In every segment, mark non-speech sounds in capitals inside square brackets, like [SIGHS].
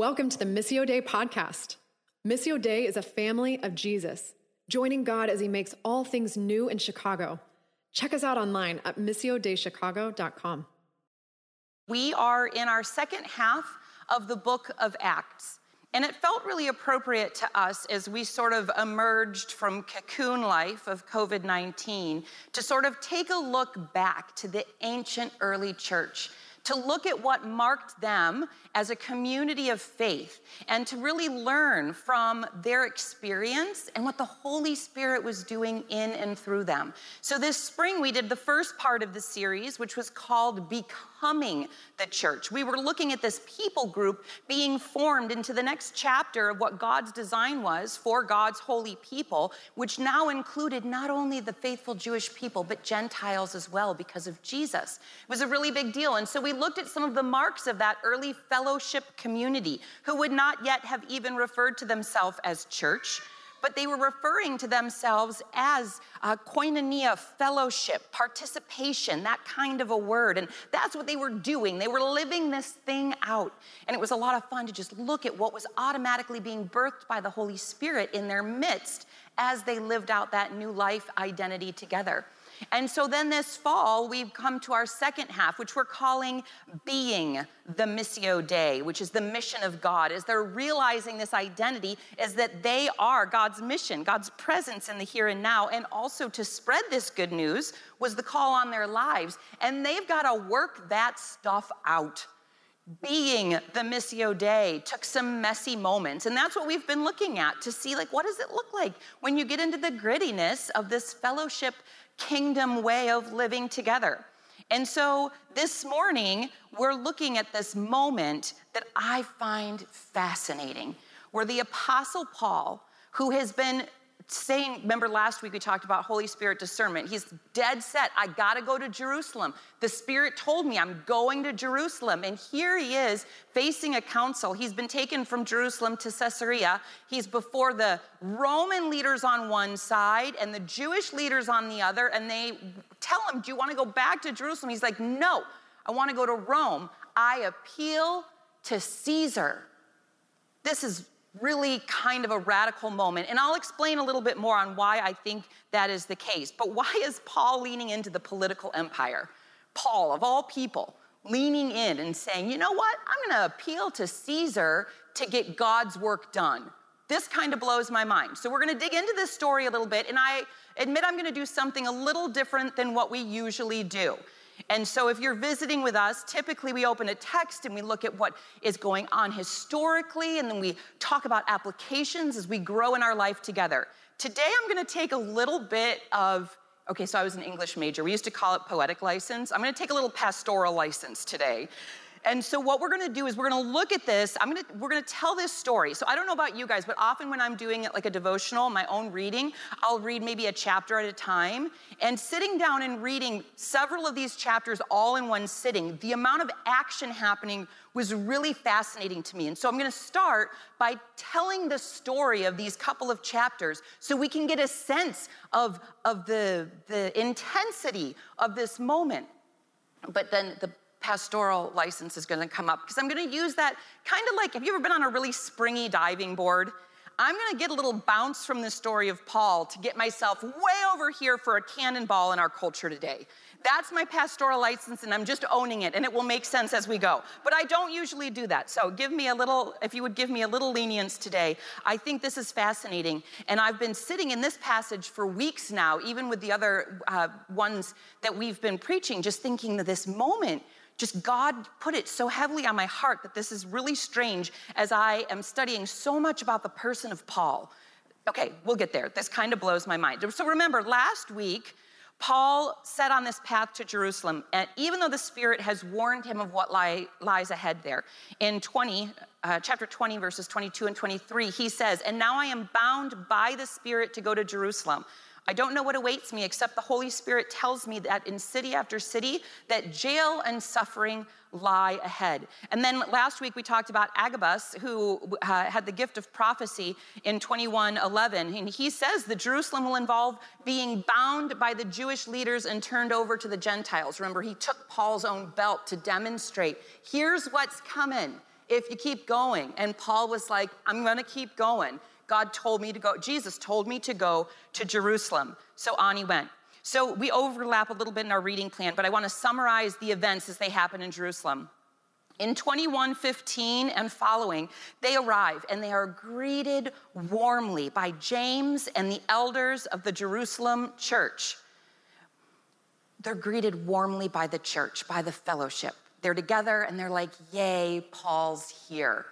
Welcome to the Missio Dei podcast. Missio Dei is a family of Jesus, joining God as he makes all things new in Chicago. Check us out online at missiodeichicago.com. We are in our second half of the book of Acts. And it felt really appropriate to us as we sort of emerged from cocoon life of COVID 19 to sort of take a look back to the ancient early church to look at what marked them as a community of faith and to really learn from their experience and what the Holy Spirit was doing in and through them. So, this spring, we did the first part of the series, which was called Becoming the Church. We were looking at this people group being formed into the next chapter of what God's design was for God's holy people, which now included not only the faithful Jewish people, but Gentiles as well because of Jesus. It was a really big deal. And so, we looked at some of the marks of that early fellowship community who would not yet have even referred to themselves as church but they were referring to themselves as uh, koinonia, fellowship, participation, that kind of a word. And that's what they were doing. They were living this thing out. And it was a lot of fun to just look at what was automatically being birthed by the Holy Spirit in their midst as they lived out that new life identity together. And so then this fall, we've come to our second half, which we're calling Being the Missio Dei, which is the mission of God. As they're realizing this identity, is that they are God's mission, God's presence in the here and now, and also to spread this good news was the call on their lives. And they've got to work that stuff out being the missio dei took some messy moments and that's what we've been looking at to see like what does it look like when you get into the grittiness of this fellowship kingdom way of living together. And so this morning, we're looking at this moment that I find fascinating, where the Apostle Paul, who has been saying, remember last week we talked about Holy Spirit discernment. He's dead set. I got to go to Jerusalem. The Spirit told me I'm going to Jerusalem. And here he is facing a council. He's been taken from Jerusalem to Caesarea. He's before the Roman leaders on one side and the Jewish leaders on the other. And they tell him, Do you want to go back to Jerusalem? He's like, No, I want to go to Rome. I appeal to Caesar. This is really kind of a radical moment. And I'll explain a little bit more on why I think that is the case. But why is Paul leaning into the political empire? Paul, of all people, leaning in and saying, you know what? I'm going to appeal to Caesar to get God's work done. This kind of blows my mind. So we're going to dig into this story a little bit. And I admit I'm going to do something a little different than what we usually do. And so, if you're visiting with us, typically we open a text and we look at what is going on historically, and then we talk about applications as we grow in our life together. Today, I'm gonna take a little bit of, okay, so I was an English major. We used to call it poetic license. I'm gonna take a little pastoral license today. And so what we're gonna do is we're gonna look at this. I'm gonna we're gonna tell this story. So I don't know about you guys, but often when I'm doing it like a devotional, my own reading, I'll read maybe a chapter at a time. And sitting down and reading several of these chapters all in one sitting, the amount of action happening was really fascinating to me. And so I'm gonna start by telling the story of these couple of chapters so we can get a sense of, of the, the intensity of this moment. But then the pastoral license is gonna come up because I'm gonna use that kind of like have you ever been on a really springy diving board? I'm gonna get a little bounce from the story of Paul to get myself way over here for a cannonball in our culture today. That's my pastoral license, and I'm just owning it, and it will make sense as we go. But I don't usually do that. So give me a little, if you would give me a little lenience today. I think this is fascinating. And I've been sitting in this passage for weeks now, even with the other uh, ones that we've been preaching, just thinking that this moment just God put it so heavily on my heart that this is really strange as I am studying so much about the person of Paul. Okay, we'll get there. This kind of blows my mind. So remember, last week, Paul set on this path to Jerusalem, and even though the Spirit has warned him of what lie, lies ahead there, in 20, uh, chapter 20, verses 22 and 23, he says, And now I am bound by the Spirit to go to Jerusalem I don't know what awaits me except the Holy Spirit tells me that in city after city that jail and suffering lie ahead. And then last week we talked about Agabus who uh, had the gift of prophecy in 21:11 and he says that Jerusalem will involve being bound by the Jewish leaders and turned over to the Gentiles. Remember he took Paul's own belt to demonstrate here's what's coming. if you keep going. And Paul was like, I'm gonna keep going. God told me to go, Jesus told me to go to Jerusalem. So he went. So we overlap a little bit in our reading plan, but I wanna summarize the events as they happen in Jerusalem. In 2115 and following, they arrive and they are greeted warmly by James and the elders of the Jerusalem church. They're greeted warmly by the church, by the fellowship. They're together and they're like, Yay, Paul's here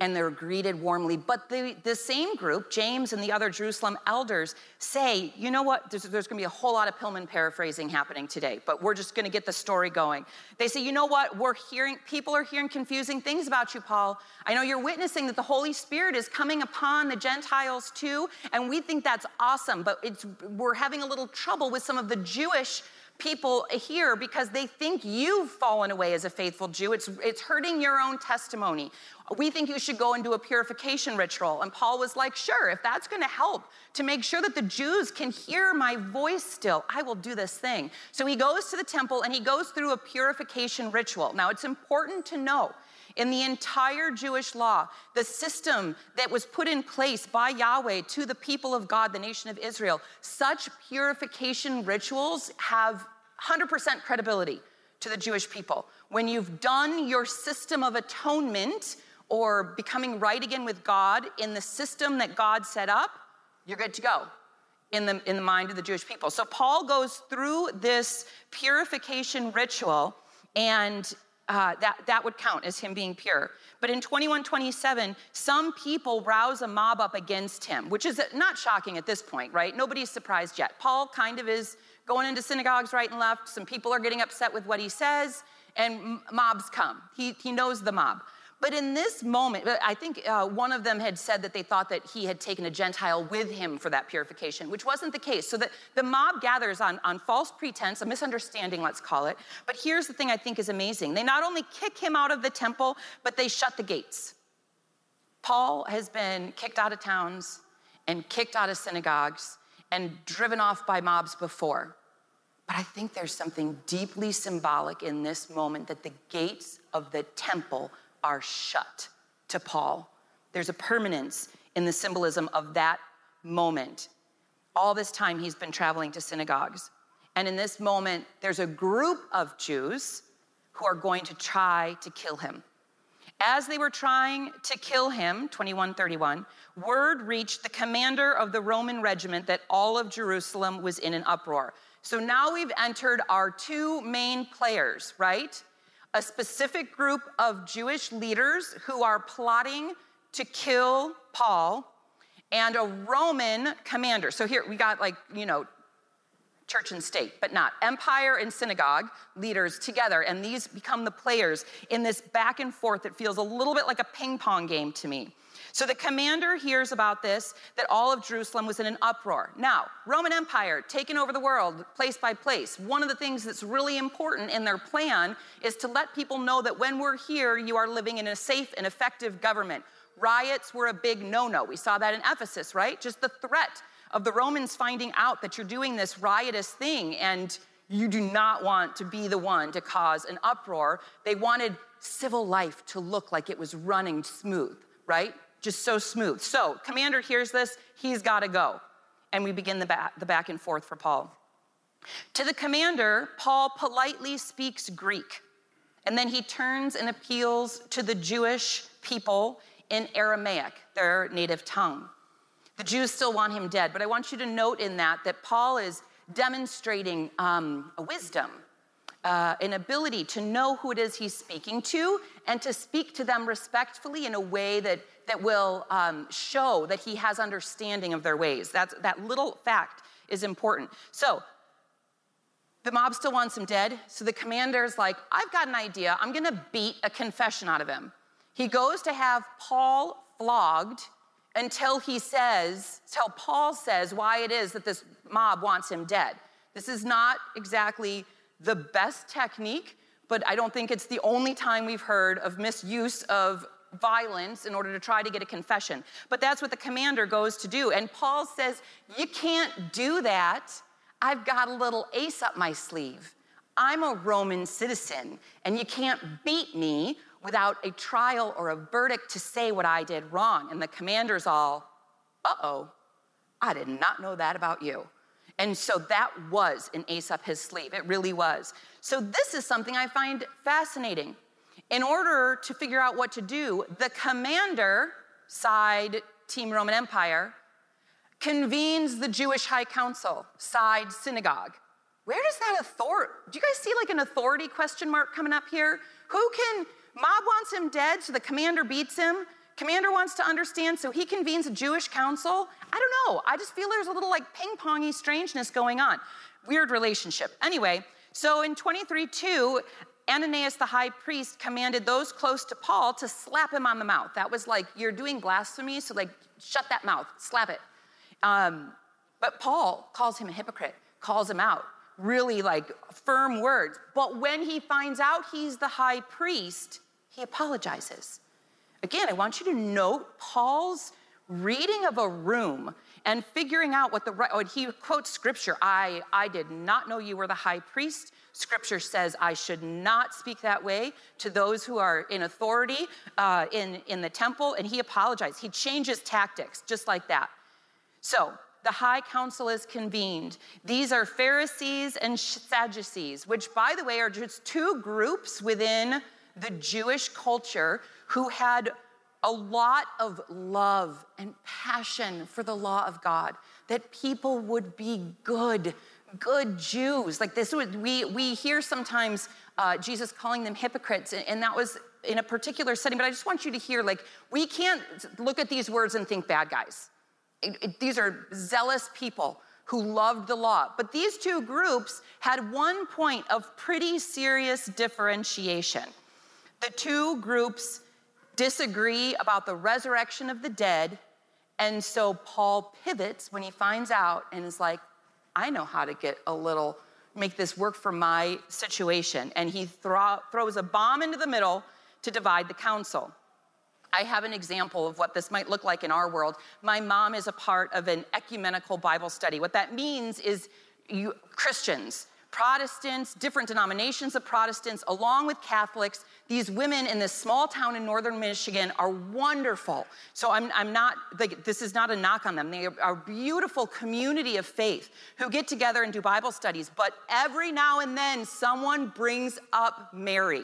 and they're greeted warmly. But the, the same group, James and the other Jerusalem elders, say, you know what, there's, there's gonna be a whole lot of Pillman paraphrasing happening today, but we're just gonna get the story going. They say, you know what, we're hearing, people are hearing confusing things about you, Paul. I know you're witnessing that the Holy Spirit is coming upon the Gentiles too, and we think that's awesome, but it's, we're having a little trouble with some of the Jewish people here because they think you've fallen away as a faithful Jew. It's, it's hurting your own testimony. We think you should go and do a purification ritual. And Paul was like, sure, if that's going to help to make sure that the Jews can hear my voice still, I will do this thing. So he goes to the temple and he goes through a purification ritual. Now, it's important to know in the entire Jewish law, the system that was put in place by Yahweh to the people of God, the nation of Israel, such purification rituals have 100% credibility to the Jewish people. When you've done your system of atonement or becoming right again with God in the system that God set up, you're good to go in the, in the mind of the Jewish people. So Paul goes through this purification ritual and uh, that, that would count as him being pure. But in 2127, some people rouse a mob up against him, which is not shocking at this point, right? Nobody's surprised yet. Paul kind of is going into synagogues right and left. Some people are getting upset with what he says, and mobs come. He, he knows the mob. But in this moment, I think uh, one of them had said that they thought that he had taken a Gentile with him for that purification, which wasn't the case. So the, the mob gathers on, on false pretense, a misunderstanding, let's call it. But here's the thing I think is amazing they not only kick him out of the temple, but they shut the gates. Paul has been kicked out of towns and kicked out of synagogues and driven off by mobs before. But I think there's something deeply symbolic in this moment that the gates of the temple are shut to Paul. There's a permanence in the symbolism of that moment. All this time, he's been traveling to synagogues. And in this moment, there's a group of Jews who are going to try to kill him. As they were trying to kill him, 2131, word reached the commander of the Roman regiment that all of Jerusalem was in an uproar. So now we've entered our two main players, right? A specific group of Jewish leaders who are plotting to kill Paul and a Roman commander. So here we got like, you know, church and state, but not empire and synagogue leaders together. And these become the players in this back and forth that feels a little bit like a ping pong game to me. So the commander hears about this, that all of Jerusalem was in an uproar. Now, Roman Empire taking over the world place by place. One of the things that's really important in their plan is to let people know that when we're here, you are living in a safe and effective government. Riots were a big no no. We saw that in Ephesus, right? Just the threat of the Romans finding out that you're doing this riotous thing and you do not want to be the one to cause an uproar. They wanted civil life to look like it was running smooth, right? Just so smooth. So, commander hears this, he's got to go. And we begin the back, the back and forth for Paul. To the commander, Paul politely speaks Greek, and then he turns and appeals to the Jewish people in Aramaic, their native tongue. The Jews still want him dead, but I want you to note in that that Paul is demonstrating um, a wisdom, uh, an ability to know who it is he's speaking to and to speak to them respectfully in a way that that will um, show that he has understanding of their ways. That's, that little fact is important. So the mob still wants him dead. So the commander's like, I've got an idea. I'm going to beat a confession out of him. He goes to have Paul flogged until he says, until Paul says why it is that this mob wants him dead. This is not exactly the best technique, but I don't think it's the only time we've heard of misuse of violence in order to try to get a confession. But that's what the commander goes to do. And Paul says, You can't do that. I've got a little ace up my sleeve. I'm a Roman citizen, and you can't beat me without a trial or a verdict to say what I did wrong. And the commander's all, uh oh, I did not know that about you. And so that was an ace up his sleeve. It really was. So this is something I find fascinating. In order to figure out what to do, the commander side Team Roman Empire convenes the Jewish High Council side synagogue. Where does that authority? Do you guys see like an authority question mark coming up here? Who can? Mob wants him dead, so the commander beats him. Commander wants to understand, so he convenes a Jewish council. I don't know. I just feel there's a little like ping pongy strangeness going on. Weird relationship. Anyway, so in 23 2, Ananias the high priest commanded those close to Paul to slap him on the mouth. That was like, you're doing blasphemy, so like, shut that mouth, slap it. Um, but Paul calls him a hypocrite, calls him out, really like firm words. But when he finds out he's the high priest, he apologizes. Again, I want you to note Paul's reading of a room and figuring out what the right, oh, he quotes scripture. I, I did not know you were the high priest. Scripture says I should not speak that way to those who are in authority uh, in, in the temple. And he apologized. He changes tactics just like that. So the high council is convened. These are Pharisees and Sadducees, which, by the way, are just two groups within the Jewish culture who had a lot of love and passion for the law of God, that people would be good, good Jews. Like this, would, we, we hear sometimes uh, Jesus calling them hypocrites, and that was in a particular setting, but I just want you to hear like, we can't look at these words and think bad guys. It, it, these are zealous people who loved the law. But these two groups had one point of pretty serious differentiation. The two groups disagree about the resurrection of the dead. And so Paul pivots when he finds out and is like, I know how to get a little, make this work for my situation. And he throw, throws a bomb into the middle to divide the council. I have an example of what this might look like in our world. My mom is a part of an ecumenical Bible study. What that means is you, Christians, Protestants, different denominations of Protestants, along with Catholics. These women in this small town in northern Michigan are wonderful. So I'm, I'm not, like, this is not a knock on them. They are a beautiful community of faith who get together and do Bible studies. But every now and then, someone brings up Mary,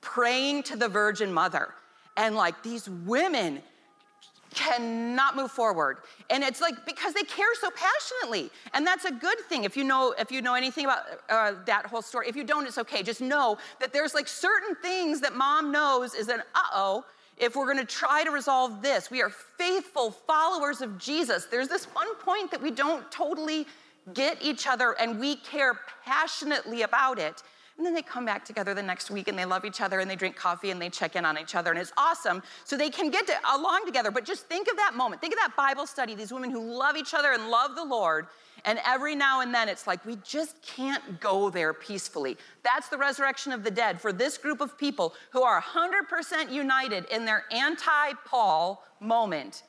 praying to the Virgin Mother. And like these women cannot move forward. And it's like because they care so passionately. And that's a good thing. If you know if you know anything about uh, that whole story if you don't it's okay. Just know that there's like certain things that mom knows is that uh-oh if we're going to try to resolve this we are faithful followers of jesus. There's this one point that we don't totally get each other and we care passionately about it and then they come back together the next week and they love each other and they drink coffee and they check in on each other and it's awesome. So they can get to, along together. But just think of that moment. Think of that Bible study, these women who love each other and love the Lord. And every now and then it's like we just can't go there peacefully. That's the resurrection of the dead for this group of people who are 100% united in their anti Paul moment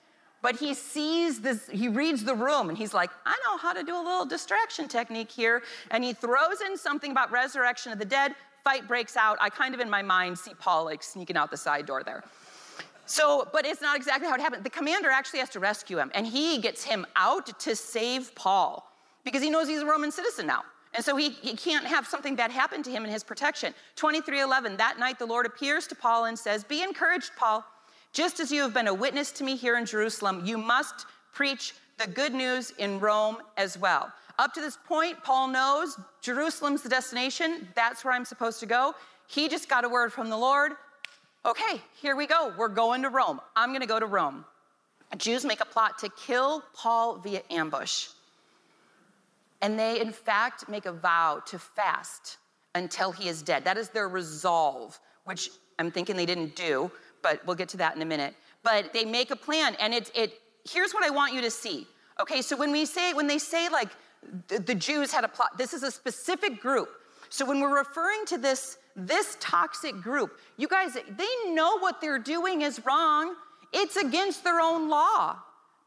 but he sees this, he reads the room and he's like, I know how to do a little distraction technique here. And he throws in something about resurrection of the dead. Fight breaks out. I kind of in my mind see Paul like sneaking out the side door there. So, but it's not exactly how it happened. The commander actually has to rescue him, and he gets him out to save Paul because he knows he's a Roman citizen now. And so he, he can't have something bad happen to him in his protection. 2311, that night the Lord appears to Paul and says, Be encouraged, Paul. Just as you have been a witness to me here in Jerusalem, you must preach the good news in Rome as well. Up to this point, Paul knows Jerusalem's the destination. That's where I'm supposed to go. He just got a word from the Lord. Okay, here we go. We're going to Rome. I'm going to go to Rome. Jews make a plot to kill Paul via ambush. And they, in fact, make a vow to fast until he is dead. That is their resolve, which I'm thinking they didn't do but we'll get to that in a minute. But they make a plan, and it, it here's what I want you to see. Okay, so when we say, when they say like the, the Jews had a plot, this is a specific group. So when we're referring to this, this toxic group, you guys, they know what they're doing is wrong. It's against their own law.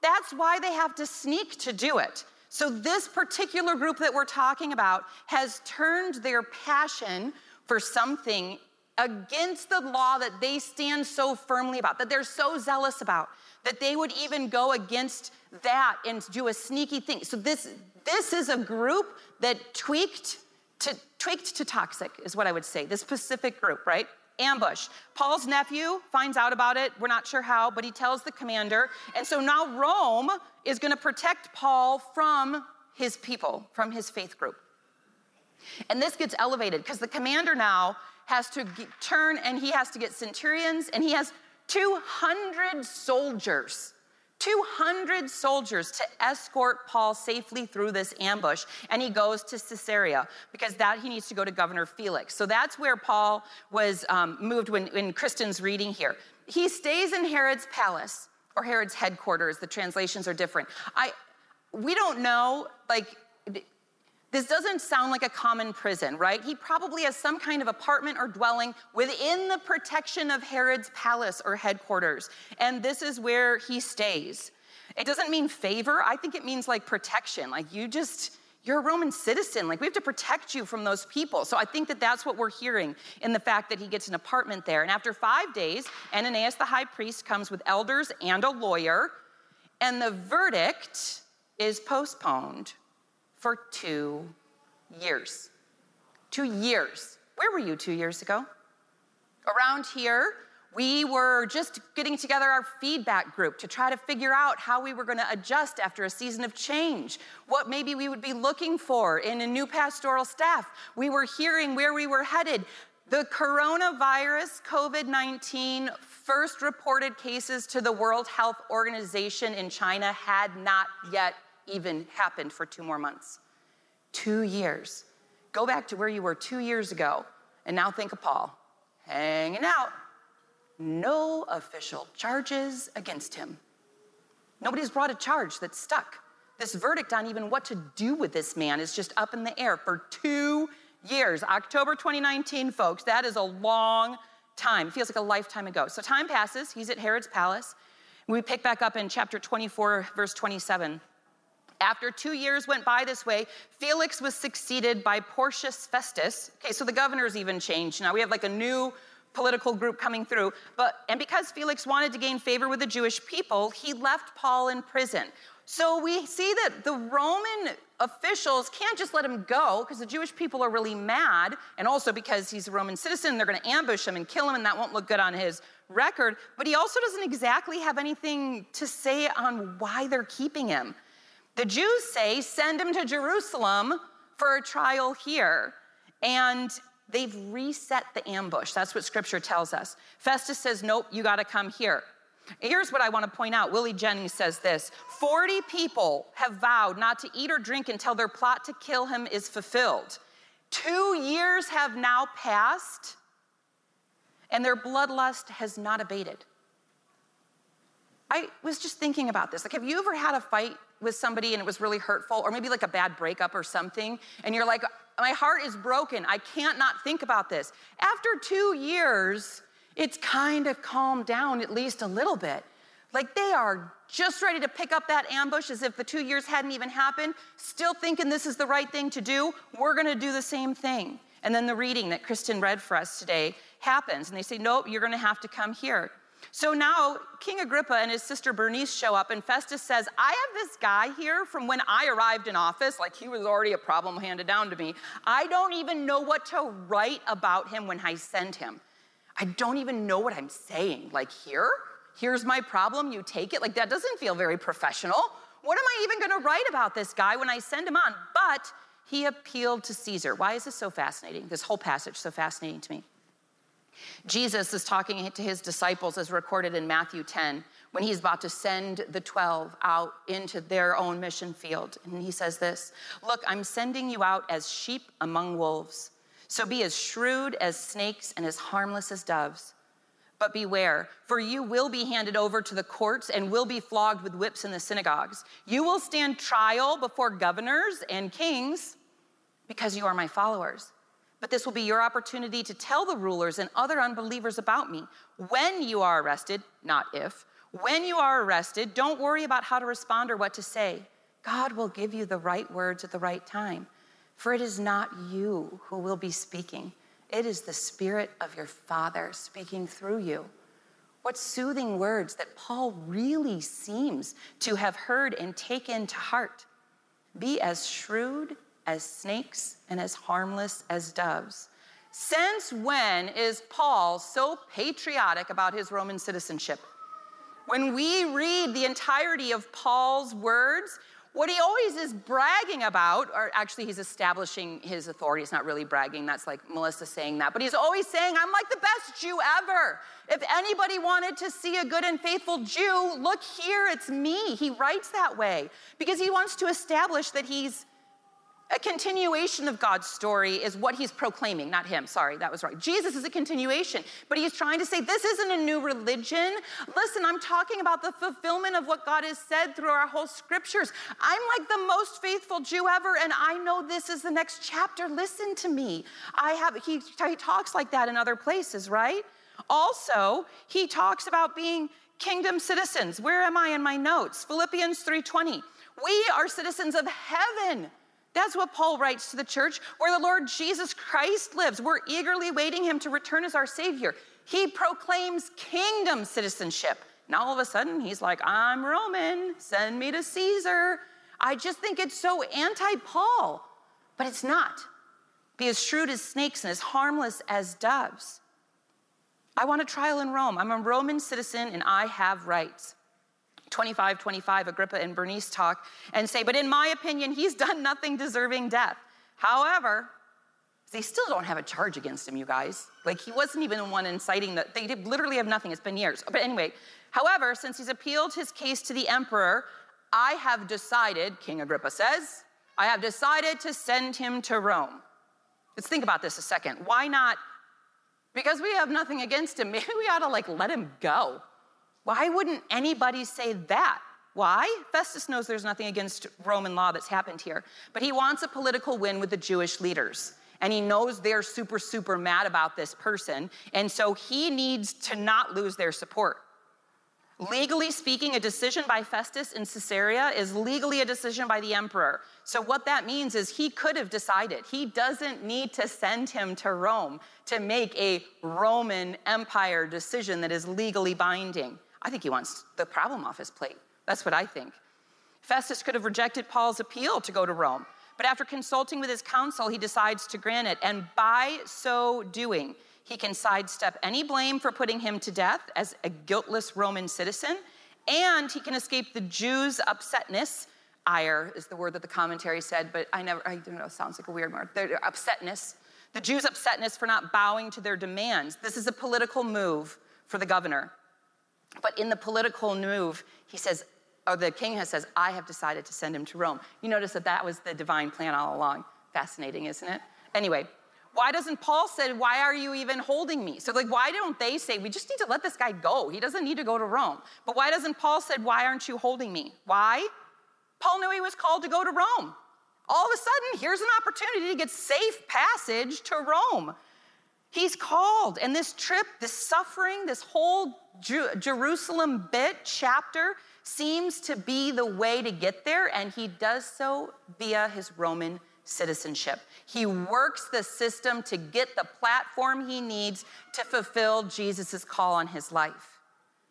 That's why they have to sneak to do it. So, this particular group that we're talking about has turned their passion for something against the law that they stand so firmly about, that they're so zealous about, that they would even go against that and do a sneaky thing. So this this is a group that tweaked to tweaked to toxic is what I would say. This specific group, right? Ambush. Paul's nephew finds out about it. We're not sure how, but he tells the commander. And so now Rome is going to protect Paul from his people, from his faith group. And this gets elevated because the commander now has to get, turn and he has to get centurions and he has 200 soldiers. 200 soldiers to escort Paul safely through this ambush. And he goes to Caesarea because that he needs to go to Governor Felix. So that's where Paul was um, moved when, when Kristen's reading here. He stays in Herod's palace or Herod's headquarters. The translations are different. I, we don't know, like, this doesn't sound like a common prison, right? He probably has some kind of apartment or dwelling within the protection of Herod's palace or headquarters. And this is where he stays. It doesn't mean favor, I think it means like protection. Like you just, you're a Roman citizen. Like we have to protect you from those people. So I think that that's what we're hearing in the fact that he gets an apartment there. And after five days, Ananias the high priest comes with elders and a lawyer, and the verdict is postponed for two years. Two years. Where were you two years ago? Around here, we were just getting together our feedback group to try to figure out how we were going to adjust after a season of change, what maybe we would be looking for in a new pastoral staff. We were hearing where we were headed. The coronavirus, COVID 19, first reported cases to the World Health Organization in China had not yet even happened for two more months. Two years. Go back to where you were two years ago, and now think of Paul hanging out. No official charges against him. Nobody's brought a charge that's stuck. This verdict on even what to do with this man is just up in the air for two years. October 2019, folks, that is a long time. It feels like a lifetime ago. So time passes. He's at Herod's palace. We pick back up in chapter 24, verse 27. After two years went by this way, Felix was succeeded by Porcius Festus. Okay, so the governor's even changed. Now we have like a new political group coming through. But and because Felix wanted to gain favor with the Jewish people, he left Paul in prison. So we see that the Roman officials can't just let him go because the Jewish people are really mad, and also because he's a Roman citizen, they're going to ambush him and kill him, and that won't look good on his record. But he also doesn't exactly have anything to say on why they're keeping him. The Jews say, send him to Jerusalem for a trial here. And they've reset the ambush. That's what scripture tells us. Festus says, nope, you got to come here. Here's what I want to point out. Willie Jennings says this 40 people have vowed not to eat or drink until their plot to kill him is fulfilled. Two years have now passed, and their bloodlust has not abated. I was just thinking about this. Like, have you ever had a fight with somebody and it was really hurtful, or maybe like a bad breakup or something, and you're like, my heart is broken. I can't not think about this. After two years, it's kind of calmed down at least a little bit. Like they are just ready to pick up that ambush as if the two years hadn't even happened, still thinking this is the right thing to do. We're gonna do the same thing. And then the reading that Kristen read for us today happens, and they say, Nope, you're gonna have to come here. So now King Agrippa and his sister Bernice show up, and Festus says, I have this guy here from when I arrived in office, like he was already a problem handed down to me. I don't even know what to write about him when I send him. I don't even know what I'm saying. Like, here? Here's my problem, you take it? Like, that doesn't feel very professional. What am I even gonna write about this guy when I send him on? But he appealed to Caesar. Why is this so fascinating? This whole passage so fascinating to me. Jesus is talking to his disciples as recorded in Matthew 10 when he's about to send the 12 out into their own mission field. And he says this Look, I'm sending you out as sheep among wolves. So be as shrewd as snakes and as harmless as doves. But beware, for you will be handed over to the courts and will be flogged with whips in the synagogues. You will stand trial before governors and kings because you are my followers. But this will be your opportunity to tell the rulers and other unbelievers about me. When you are arrested, not if, when you are arrested, don't worry about how to respond or what to say. God will give you the right words at the right time. For it is not you who will be speaking, It is the Spirit of your Father speaking through you. What soothing words that Paul really seems to have heard and taken to heart. Be as shrewd as snakes and as harmless as doves. Since when is Paul so patriotic about his Roman citizenship? When we read the entirety of Paul's words, what he always is bragging about, or actually he's establishing his authority. It's not really bragging, that's like Melissa saying that, but he's always saying, I'm like the best Jew ever. If anybody wanted to see a good and faithful Jew, look here, it's me. He writes that way because he wants to establish that he's a continuation of God's story is what he's proclaiming, not him. Sorry, that was right. Jesus is a continuation, but he's trying to say this isn't a new religion. Listen, I'm talking about the fulfillment of what God has said through our whole scriptures. I'm like the most faithful Jew ever, and I know this is the next chapter. Listen to me. I have, he, he talks like that in other places, right? Also, he talks about being kingdom citizens. Where am I in my notes? Philippians 3:20. We are citizens of heaven that's what Paul writes to the church, where the Lord Jesus Christ lives. We're eagerly waiting him to return as our Savior. He proclaims kingdom citizenship. Now all of a sudden, he's like, I'm Roman, send me to Caesar. I just think it's so anti Paul, but it's not. Be as shrewd as snakes and as harmless as doves. I want a trial in Rome. I'm a Roman citizen and I have rights. 25 25, Agrippa and Bernice talk and say, But in my opinion, he's done nothing deserving death. However, they still don't have a charge against him, you guys. Like, he wasn't even the one inciting that. They literally have nothing. It's been years. But anyway, however, since he's appealed his case to the emperor, I have decided, King Agrippa says, I have decided to send him to Rome. Let's think about this a second. Why not? Because we have nothing against him. [LAUGHS] Maybe we ought to like let him go. Why wouldn't anybody say that? Why? Festus knows there's nothing against Roman law that's happened here, but he wants a political win with the Jewish leaders. And he knows they're super, super mad about this person. And so he needs to not lose their support. Legally speaking, a decision by Festus in Caesarea is legally a decision by the emperor. So, what that means is he could have decided. He doesn't need to send him to Rome to make a Roman Empire decision that is legally binding. I think he wants the problem off his plate. That's what I think. Festus could have rejected Paul's appeal to go to Rome, but after consulting with his council, he decides to grant it. And by so doing, he can sidestep any blame for putting him to death as a guiltless Roman citizen, and he can escape the Jews' upsetness. Ire is the word that the commentary said, but I never, I don't know, sounds like a weird word. Their upsetness. The Jews' upsetness for not bowing to their demands. This is a political move for the governor. But in the political move, he says, or the king has says, I have decided to send him to Rome. You notice that that was the divine plan all along. Fascinating, isn't it? Anyway, why doesn't Paul say, why are you even holding me? So like, why don't they say, we just need to let this guy go. He doesn't need to go to Rome. But why doesn't Paul said, why aren't you holding me? Why? Paul knew he was called to go to Rome. All of a sudden, here's an opportunity to get safe passage to Rome. He's called, and this trip, this suffering, this whole Jerusalem bit chapter seems to be the way to get there, and he does so via his Roman citizenship. He works the system to get the platform he needs to fulfill Jesus' call on his life,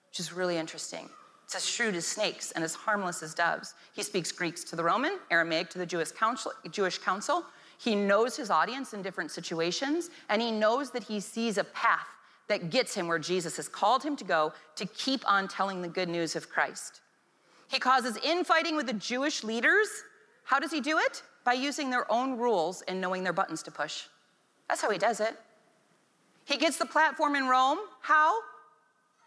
which is really interesting. It's as shrewd as snakes and as harmless as doves. He speaks Greeks to the Roman, Aramaic to the Jewish council, Jewish council he knows his audience in different situations, and he knows that he sees a path that gets him where Jesus has called him to go to keep on telling the good news of Christ. He causes infighting with the Jewish leaders. How does he do it? By using their own rules and knowing their buttons to push. That's how he does it. He gets the platform in Rome. How?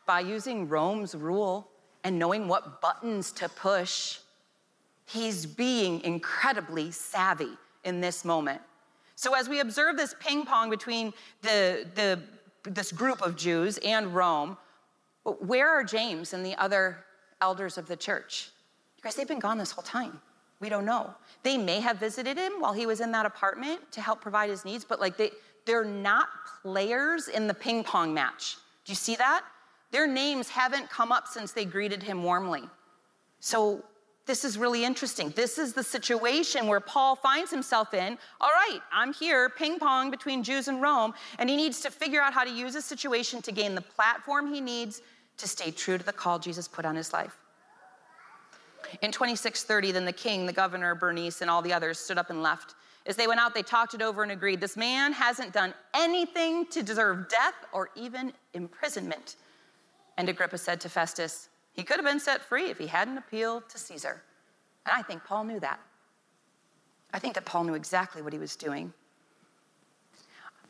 By using Rome's rule and knowing what buttons to push. He's being incredibly savvy in this moment. So, as we observe this ping pong between the, the, this group of Jews and Rome, where are James and the other elders of the church? You guys, they've been gone this whole time. We don't know. They may have visited him while he was in that apartment to help provide his needs, but like they, they're not players in the ping pong match. Do you see that? Their names haven't come up since they greeted him warmly. So this is really interesting. This is the situation where Paul finds himself in. All right, I'm here, ping pong between Jews and Rome, and he needs to figure out how to use a situation to gain the platform he needs to stay true to the call Jesus put on his life. In 2630, then the king, the governor, Bernice, and all the others stood up and left. As they went out, they talked it over and agreed this man hasn't done anything to deserve death or even imprisonment. And Agrippa said to Festus, He could have been set free if he hadn't appealed to Caesar. And I think Paul knew that. I think that Paul knew exactly what he was doing.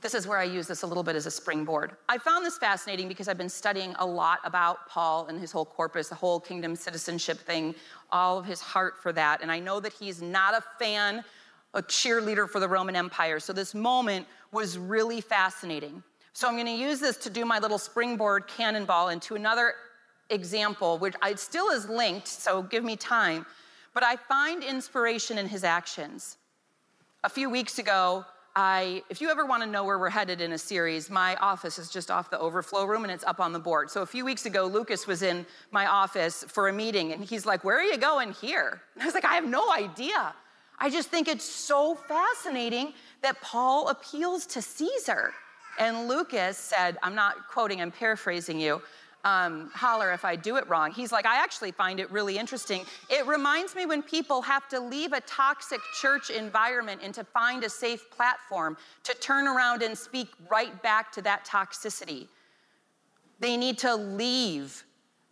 This is where I use this a little bit as a springboard. I found this fascinating because I've been studying a lot about Paul and his whole corpus, the whole kingdom citizenship thing, all of his heart for that. And I know that he's not a fan, a cheerleader for the Roman Empire. So this moment was really fascinating. So I'm going to use this to do my little springboard cannonball into another example, which I still is linked, so give me time. But I find inspiration in his actions. A few weeks ago, I, if you ever want to know where we're headed in a series, my office is just off the overflow room and it's up on the board. So a few weeks ago, Lucas was in my office for a meeting and he's like, Where are you going here? And I was like, I have no idea. I just think it's so fascinating that Paul appeals to Caesar. And Lucas said, I'm not quoting, I'm paraphrasing you. Um, holler if I do it wrong. He's like, I actually find it really interesting. It reminds me when people have to leave a toxic church environment and to find a safe platform to turn around and speak right back to that toxicity. They need to leave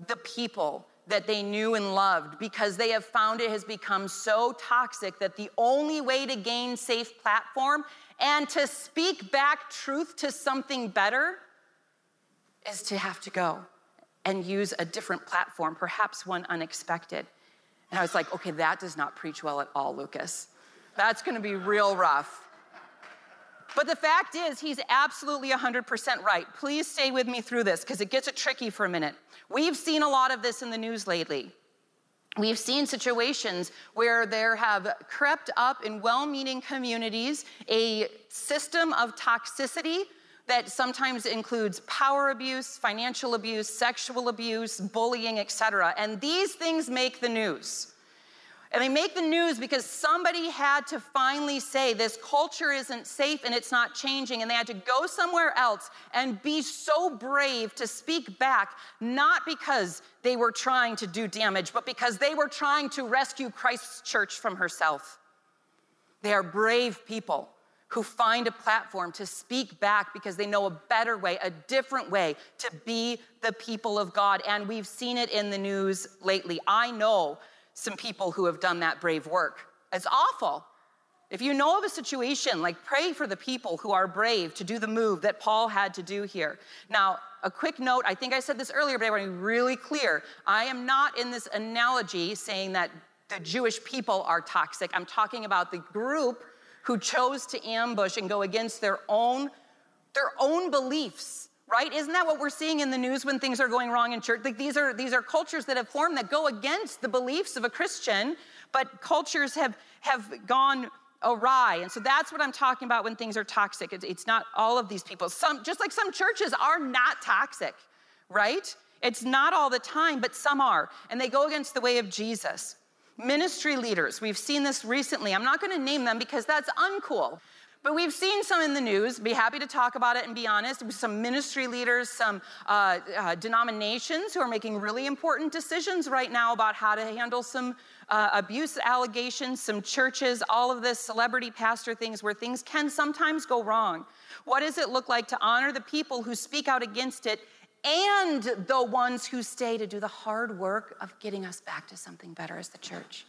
the people that they knew and loved because they have found it has become so toxic that the only way to gain safe platform and to speak back truth to something better is to have to go and use a different platform, perhaps one unexpected. And I was like, okay, that does not preach well at all, Lucas. That's gonna be real rough. But the fact is, he's absolutely 100% right. Please stay with me through this because it gets it tricky for a minute. We've seen a lot of this in the news lately. We've seen situations where there have crept up in well meaning communities a system of toxicity that sometimes includes power abuse, financial abuse, sexual abuse, bullying, etc. And these things make the news. And they make the news because somebody had to finally say this culture isn't safe and it's not changing. And they had to go somewhere else and be so brave to speak back, not because they were trying to do damage, but because they were trying to rescue Christ's church from herself. They are brave people who find a platform to speak back because they know a better way, a different way to be the people of God. And we've seen it in the news lately. I know some people who have done that brave work. It's awful. If you know of a situation, like pray for the people who are brave to do the move that Paul had to do here. Now, a quick note I think I said this earlier, but I want to be really clear. I am not in this analogy saying that the Jewish people are toxic. I'm talking about the group who chose to ambush and go against their own, their own beliefs right? Isn't that what we're seeing in the news when things are going wrong in church? Like these are these are cultures that have formed that go against the beliefs of a Christian, but cultures have have gone awry. And so that's what I'm talking about when things are toxic. It's, it's not all of these people. Some just like some churches are not toxic, right? It's not all the time, but some are. And they go against the way of Jesus. Ministry leaders, we've seen this recently. I'm not going to name them because that's uncool. But we've seen some in the news, be happy to talk about it and be honest. Some ministry leaders, some uh, uh, denominations who are making really important decisions right now about how to handle some uh, abuse allegations, some churches, all of this celebrity pastor things where things can sometimes go wrong. What does it look like to honor the people who speak out against it and the ones who stay to do the hard work of getting us back to something better as the church?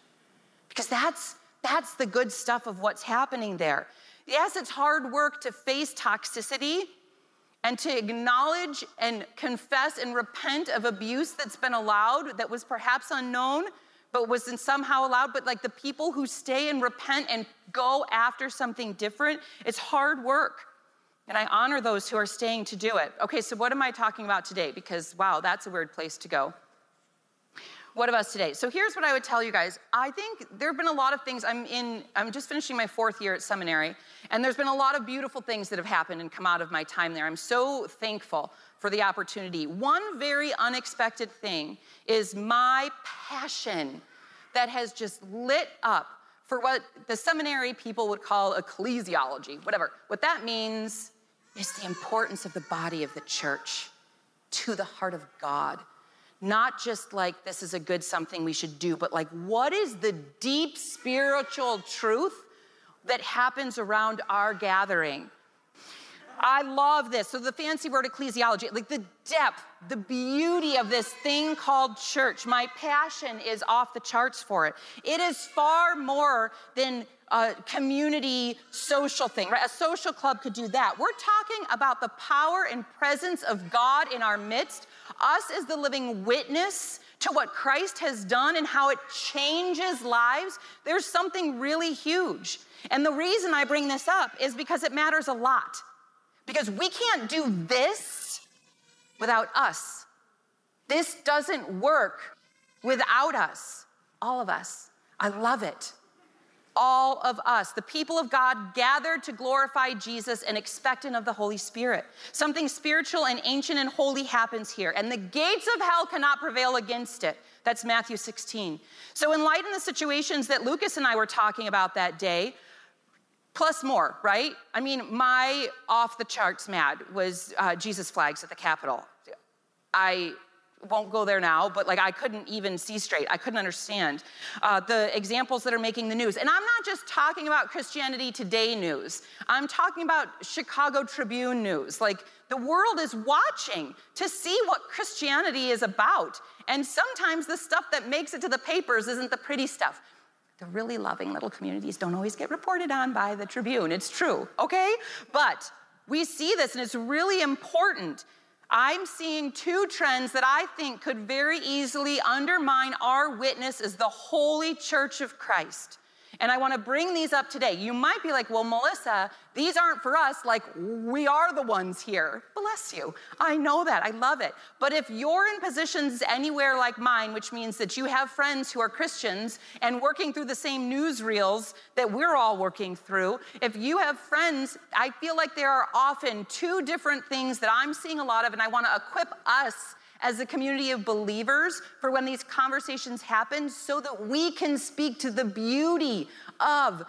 Because that's that's the good stuff of what's happening there. Yes, it's hard work to face toxicity and to acknowledge and confess and repent of abuse that's been allowed that was perhaps unknown but was somehow allowed but like the people who stay and repent and go after something different it's hard work and i honor those who are staying to do it okay so what am i talking about today because wow that's a weird place to go what of us today? So here's what I would tell you guys. I think there have been a lot of things. I'm in, I'm just finishing my fourth year at seminary, and there's been a lot of beautiful things that have happened and come out of my time there. I'm so thankful for the opportunity. One very unexpected thing is my passion that has just lit up for what the seminary people would call ecclesiology, whatever. What that means is the importance of the body of the church to the heart of God. Not just like this is a good something we should do, but like what is the deep spiritual truth that happens around our gathering? I love this. So, the fancy word ecclesiology, like the depth, the beauty of this thing called church. My passion is off the charts for it. It is far more than a community social thing, right? A social club could do that. We're talking about the power and presence of God in our midst, us as the living witness to what Christ has done and how it changes lives. There's something really huge. And the reason I bring this up is because it matters a lot. Because we can't do this without us. This doesn't work without us, all of us. I love it. All of us, the people of God gathered to glorify Jesus and expectant of the Holy Spirit. Something spiritual and ancient and holy happens here, and the gates of hell cannot prevail against it. That's Matthew 16. So, in light of the situations that Lucas and I were talking about that day, plus more, right? I mean, my off the charts mad was uh, Jesus flags at the Capitol. I won't go there now, but like I couldn't even see straight. I couldn't understand uh, the examples that are making the news. And I'm not just talking about Christianity Today news, I'm talking about Chicago Tribune news. Like the world is watching to see what Christianity is about. And sometimes the stuff that makes it to the papers isn't the pretty stuff. The really loving little communities don't always get reported on by the Tribune. It's true, okay? But we see this, and it's really important. I'm seeing two trends that I think could very easily undermine our witness as the holy church of Christ. And I want to bring these up today. You might be like, well, Melissa, these aren't for us. Like, we are the ones here. Bless you. I know that. I love it. But if you're in positions anywhere like mine, which means that you have friends who are Christians and working through the same newsreels that we're all working through, if you have friends, I feel like there are often two different things that I'm seeing a lot of, and I want to equip us as a community of believers for when these conversations happen so that we can speak to the beauty of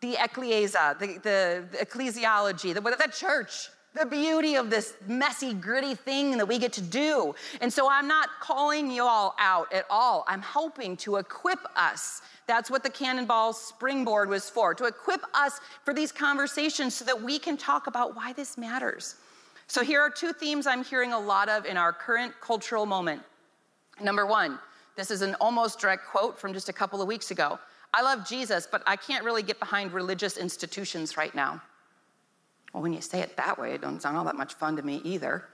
the ecclesia, the, the, the ecclesiology, the, the church, the beauty of this messy, gritty thing that we get to do. And so I'm not calling you all out at all. I'm hoping to equip us. That's what the Cannonball Springboard was for, to equip us for these conversations so that we can talk about why this matters. So here are two themes I'm hearing a lot of in our current cultural moment. Number one, this is an almost direct quote from just a couple of weeks ago. I love Jesus, but I can't really get behind religious institutions right now. Well, when you say it that way, it doesn't sound all that much fun to me either.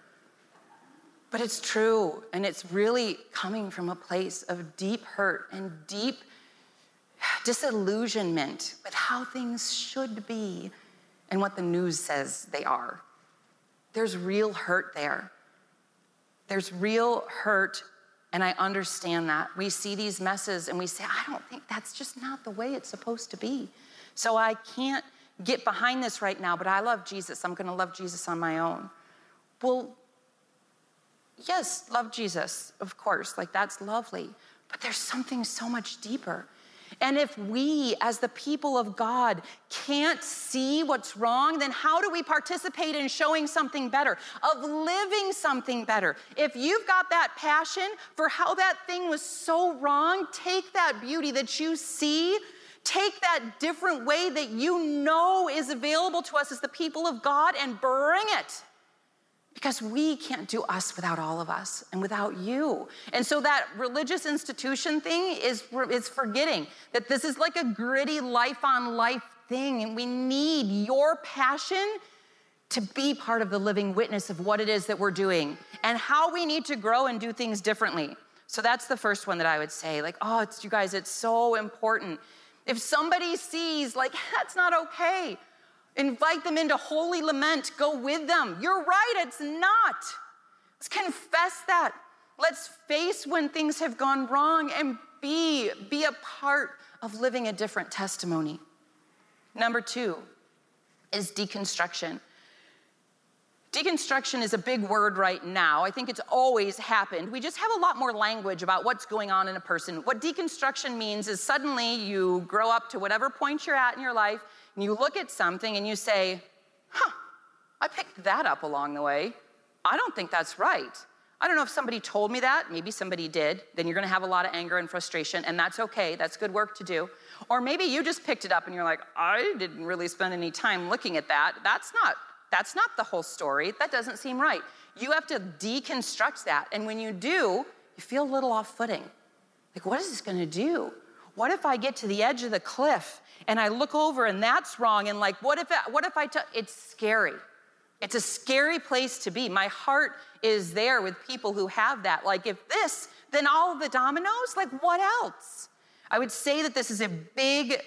But it's true, and it's really coming from a place of deep hurt and deep disillusionment with how things should be and what the news says they are. There's real hurt there. There's real hurt, and I understand that. We see these messes and we say, I don't think that's just not the way it's supposed to be. So I can't get behind this right now, but I love Jesus. I'm gonna love Jesus on my own. Well, yes, love Jesus, of course, like that's lovely, but there's something so much deeper. And if we, as the people of God, can't see what's wrong, then how do we participate in showing something better, of living something better? If you've got that passion for how that thing was so wrong, take that beauty that you see. Take that different way that you know is available to us as the people of God and bring it because we can't do us without all of us and without you. And so that religious institution thing is, is forgetting that this is like a gritty life on life thing, and we need your passion to be part of the living witness of what it is that we're doing and how we need to grow and do things differently. So that's the first one that I would say. Like, oh, it's you guys, it's so important. If somebody sees, like, [LAUGHS] that's not okay, Invite them into holy lament. Go with them. You're right, it's not. Let's confess that. Let's face when things have gone wrong and be, be a part of living a different testimony. Number two is deconstruction. Deconstruction is a big word right now. I think it's always happened. We just have a lot more language about what's going on in a person. What deconstruction means is suddenly you grow up to whatever point you're at in your life, and you look at something and you say, huh, I picked that up along the way. I don't think that's right. I don't know if somebody told me that. Maybe somebody did. Then you're to have a lot of anger and frustration, and that's okay. That's good work to do. Or maybe you just picked it up and you're like, I didn't really spend any time looking at that. That's not that's not the whole story. That doesn't seem right. You have to deconstruct that. And when you do, you feel a little off footing. Like, what is this gonna do? What if I get to the edge of the cliff and I look over and that's wrong? And like, what if, it, what if I, t- it's scary. It's a scary place to be. My heart is there with people who have that. Like, if this, then all of the dominoes, like, what else? I would say that this is a big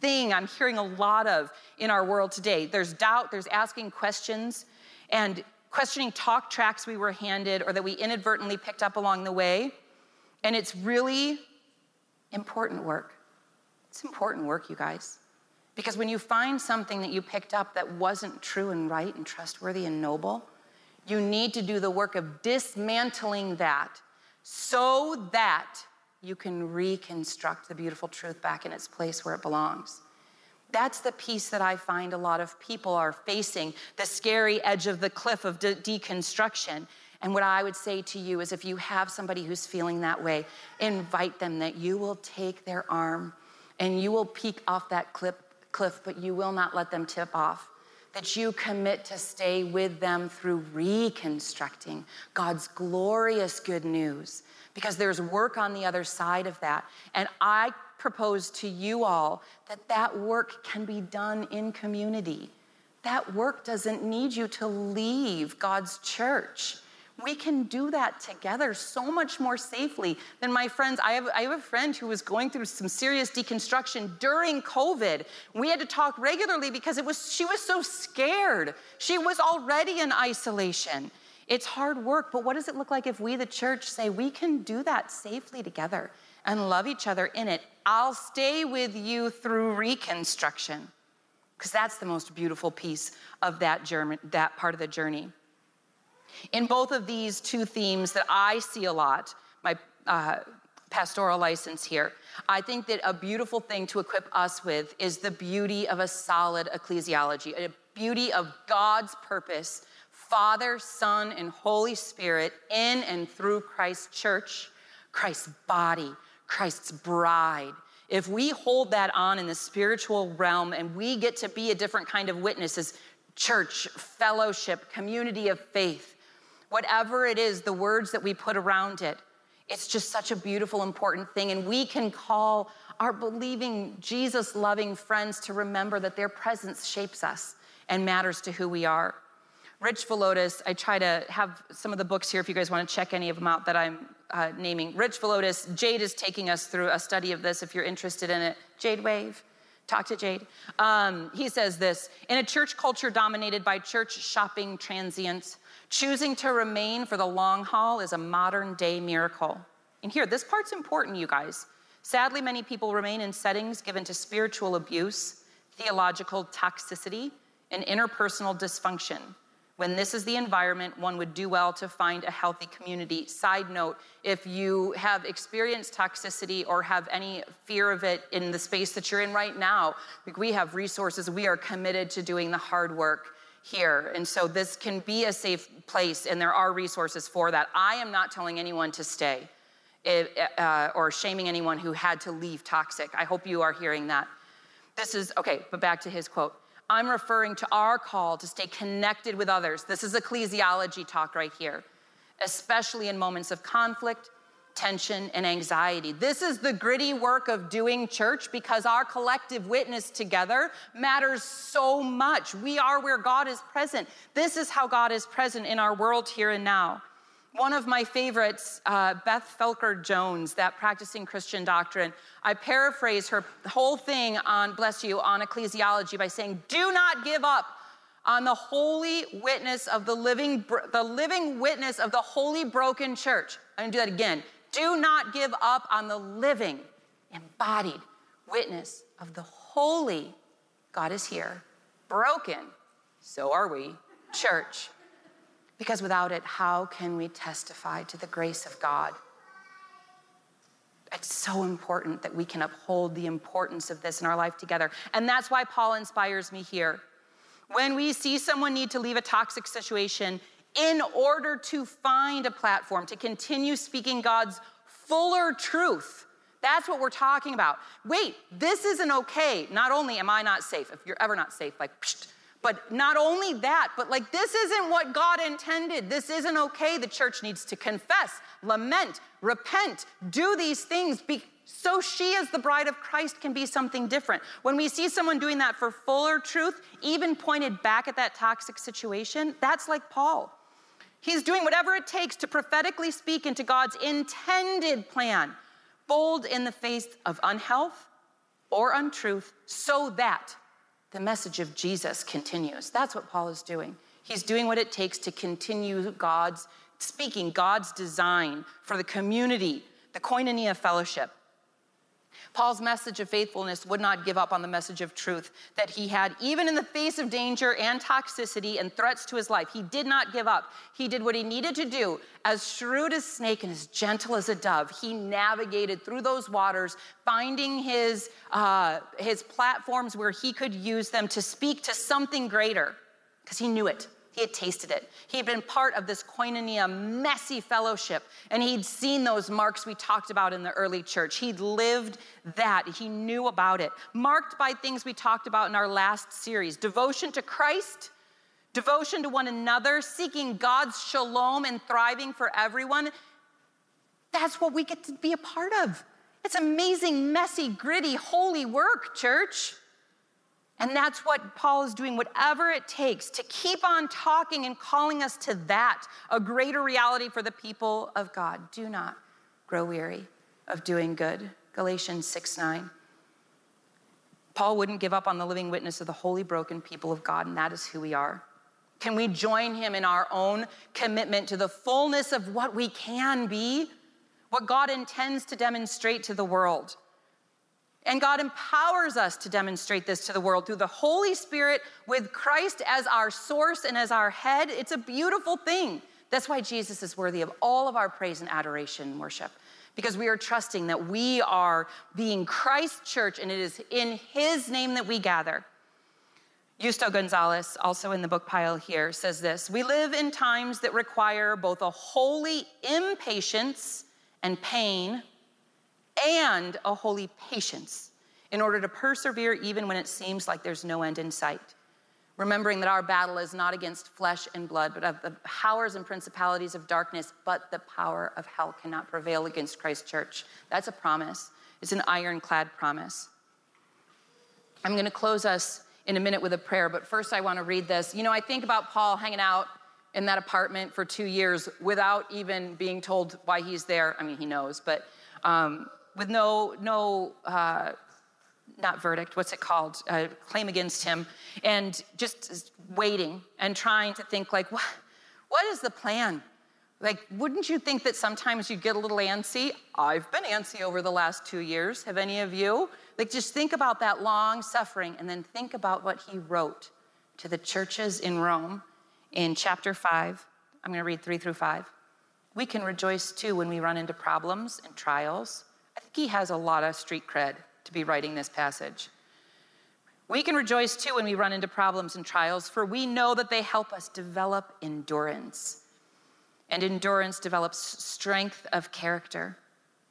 thing I'm hearing a lot of in our world today. There's doubt, there's asking questions, and questioning talk tracks we were handed or that we inadvertently picked up along the way. And it's really important work. It's important work, you guys. Because when you find something that you picked up that wasn't true and right and trustworthy and noble, you need to do the work of dismantling that so that you can reconstruct the beautiful truth back in its place where it belongs. That's the piece that I find a lot of people are facing the scary edge of the cliff of de- deconstruction. And what I would say to you is if you have somebody who's feeling that way, invite them that you will take their arm and you will peek off that cliff, cliff but you will not let them tip off. That you commit to stay with them through reconstructing God's glorious good news because there's work on the other side of that. And I propose to you all that that work can be done in community. That work doesn't need you to leave God's church. We can do that together so much more safely than my friends. I have, I have a friend who was going through some serious deconstruction during COVID. We had to talk regularly because it was, she was so scared. She was already in isolation. It's hard work, but what does it look like if we, the church, say we can do that safely together and love each other in it? I'll stay with you through reconstruction, because that's the most beautiful piece of that, journey, that part of the journey. In both of these two themes that I see a lot, my uh, pastoral license here, I think that a beautiful thing to equip us with is the beauty of a solid ecclesiology, a beauty of God's purpose Father, Son, and Holy Spirit in and through Christ's church, Christ's body, Christ's bride. If we hold that on in the spiritual realm and we get to be a different kind of witnesses, church, fellowship, community of faith, whatever it is, the words that we put around it, it's just such a beautiful, important thing. And we can call our believing, Jesus loving friends to remember that their presence shapes us and matters to who we are. Rich Villodas, I try to have some of the books here if you guys want to check any of them out that I'm uh, naming. Rich Villodas, Jade is taking us through a study of this if you're interested in it. Jade Wave, talk to Jade. Um, he says this In a church culture dominated by church shopping transients, choosing to remain for the long haul is a modern day miracle. And here, this part's important, you guys. Sadly, many people remain in settings given to spiritual abuse, theological toxicity, and interpersonal dysfunction. When this is the environment, one would do well to find a healthy community. Side note if you have experienced toxicity or have any fear of it in the space that you're in right now, we have resources. We are committed to doing the hard work here. And so this can be a safe place, and there are resources for that. I am not telling anyone to stay uh, or shaming anyone who had to leave toxic. I hope you are hearing that. This is, okay, but back to his quote. I'm referring to our call to stay connected with others. This is ecclesiology talk right here, especially in moments of conflict, tension, and anxiety. This is the gritty work of doing church because our collective witness together matters so much. We are where God is present. This is how God is present in our world here and now. One of my favorites, uh, Beth Felker Jones, that practicing Christian doctrine, I paraphrase her whole thing on, bless you, on ecclesiology by saying, Do not give up on the holy witness of the living, the living witness of the holy broken church. I'm gonna do that again. Do not give up on the living, embodied witness of the holy, God is here, broken, so are we, church Because without it, how can we testify to the grace of God? It's so important that we can uphold the importance of this in our life together. And that's why Paul inspires me here. When we see someone need to leave a toxic situation in order to find a platform to continue speaking God's fuller truth, that's what we're talking about. Wait, this isn't okay. Not only am I not safe, if you're ever not safe, like, psh, but not only that, but like, this isn't what God intended. This isn't okay. The church needs to confess, lament, repent, do these things. Be- so she, as the bride of Christ, can be something different. When we see someone doing that for fuller truth, even pointed back at that toxic situation, that's like Paul. He's doing whatever it takes to prophetically speak into God's intended plan, bold in the face of unhealth or untruth, so that the message of Jesus continues. That's what Paul is doing. He's doing what it takes to continue God's speaking, God's design for the community, the koinonia fellowship. Paul's message of faithfulness would not give up on the message of truth that he had, even in the face of danger and toxicity and threats to his life. He did not give up. He did what he needed to do. As shrewd as a snake and as gentle as a dove, he navigated through those waters, finding his, uh, his platforms where he could use them to speak to something greater, because he knew it. He had tasted it. He had been part of this koinonia, messy fellowship, and he'd seen those marks we talked about in the early church. He'd lived that. He knew about it. Marked by things we talked about in our last series devotion to Christ, devotion to one another, seeking God's shalom and thriving for everyone. That's what we get to be a part of. It's amazing, messy, gritty, holy work, church. And that's what Paul is doing, whatever it takes to keep on talking and calling us to that, a greater reality for the people of God. Do not grow weary of doing good. Galatians 6 9. Paul wouldn't give up on the living witness of the holy, broken people of God, and that is who we are. Can we join him in our own commitment to the fullness of what we can be, what God intends to demonstrate to the world? And God empowers us to demonstrate this to the world through the Holy Spirit with Christ as our source and as our head. It's a beautiful thing. That's why Jesus is worthy of all of our praise and adoration and worship, because we are trusting that we are being Christ's church and it is in His name that we gather. Justo Gonzalez, also in the book pile here, says this We live in times that require both a holy impatience and pain and a holy patience in order to persevere even when it seems like there's no end in sight. Remembering that our battle is not against flesh and blood, but of the powers and principalities of darkness, but the power of hell cannot prevail against Christ's church. That's a promise. It's an ironclad promise. I'm going to close us in a minute with a prayer, but first I want to read this. You know, I think about Paul hanging out in that apartment for two years without even being told why he's there. I mean, he knows, but um, with no, no uh, not verdict, what's it called? Uh, claim against him, and just waiting and trying to think, like, what, what is the plan? Like, wouldn't you think that sometimes you get a little antsy? I've been antsy over the last two years. Have any of you? Like, just think about that long suffering and then think about what he wrote to the churches in Rome in chapter 5. I'm going to read 3 through 5. We can rejoice too when we run into problems and trials I think he has a lot of street cred to be writing this passage. We can rejoice too when we run into problems and trials, for we know that they help us develop endurance. And endurance develops strength of character.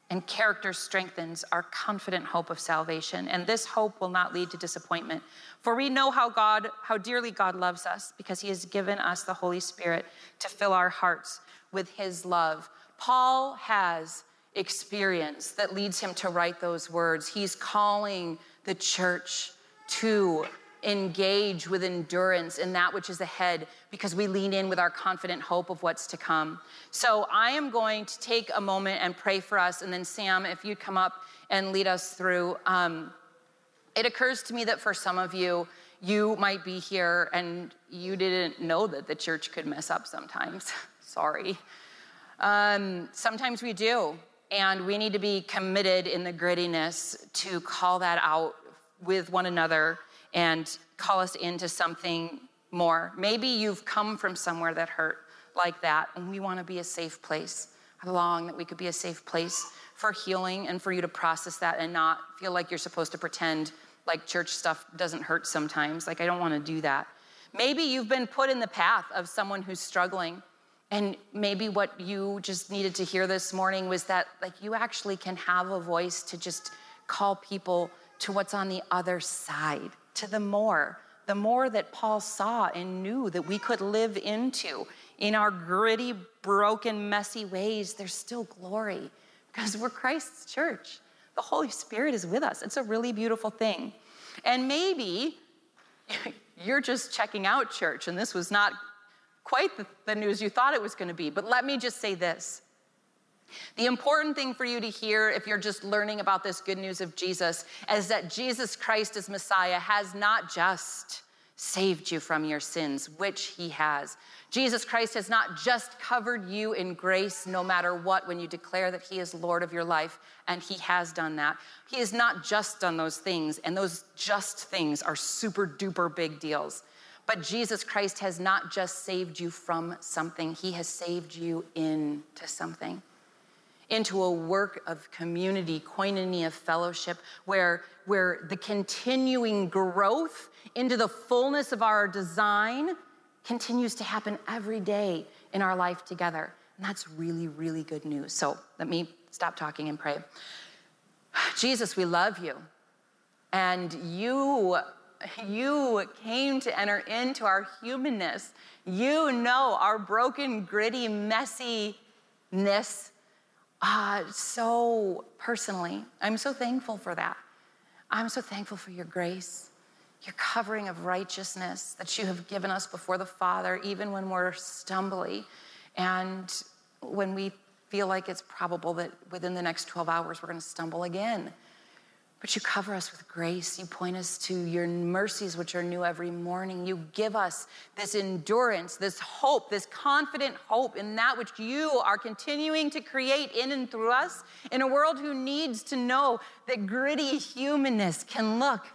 And character strengthens our confident hope of salvation. And this hope will not lead to disappointment. For we know how God, how dearly God loves us, because he has given us the Holy Spirit to fill our hearts with his love. Paul has experience that leads him to write those words. He's calling the church to engage with endurance in that which is ahead because we lean in with our confident hope of what's to come. So I am going to take a moment and pray for us. And then, Sam, if you'd come up and lead us through. Um, it occurs to me that for some of you, you might be here and you didn't know that the church could mess up sometimes. [LAUGHS] Sorry. Um, sometimes we do. And we need to be committed in the grittiness to call that out with one another and call us into something more. Maybe you've come from somewhere that hurt, like that, and we want to be a safe place. I long that we could be a safe place for healing and for you to process that and not feel like you're supposed to pretend like church stuff doesn't hurt sometimes. Like, I don't want to do that. Maybe you've been put in the path of someone who's struggling. And maybe what you just needed to hear this morning was that, like, you actually can have a voice to just call people to what's on the other side, to the more, the more that Paul saw and knew that we could live into. In our gritty, broken, messy ways, there's still glory because we're Christ's church. The Holy Spirit is with us. It's a really beautiful thing. And maybe [LAUGHS] you're just checking out church and this was not quite the, news you thought it was going to be. But let me just say this. The important thing for you to hear if you're just learning about this good news of Jesus is that Jesus Christ as Messiah has not just saved you from your sins, which he has. Jesus Christ has not just covered you in grace no matter what when you declare that he is Lord of your life, and he has done that. He has not just done those things, and those just things are super duper big deals. But Jesus Christ has not just saved you from something, He has saved you into something, into a work of community, koinonia fellowship, where, where the continuing growth into the fullness of our design continues to happen every day in our life together. And that's really, really good news. So let me stop talking and pray. [SIGHS] Jesus, we love you. And you you came to enter into our humanness. You know our broken, gritty, messiness uh, so personally. I'm so thankful for that. I'm so thankful for your grace, your covering of righteousness that you have given us before the Father, even when we're stumbly and when we feel like it's probable that within the next 12 hours we're going to stumble again. But you cover us with grace. You point us to your mercies, which are new every morning. You give us this endurance, this hope, this confident hope in that which you are continuing to create in and through us in a world who needs to know that gritty humanness can look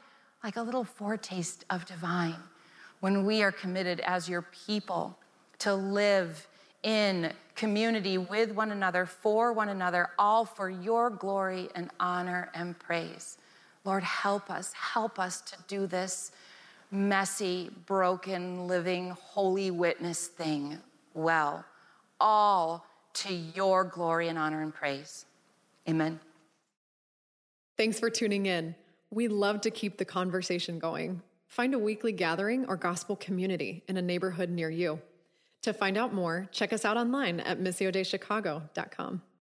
like a little foretaste of divine when we are committed as your people to live in community with one another, for one another, all for your glory and honor and praise. Lord, help us, help us to do this messy, broken, living, holy witness thing well, all to your glory and honor and praise. Amen. Thanks for tuning in. We love to keep the conversation going. Find a weekly gathering or gospel community in a neighborhood near you. To find out more, check us out online at missiodeichicago.com.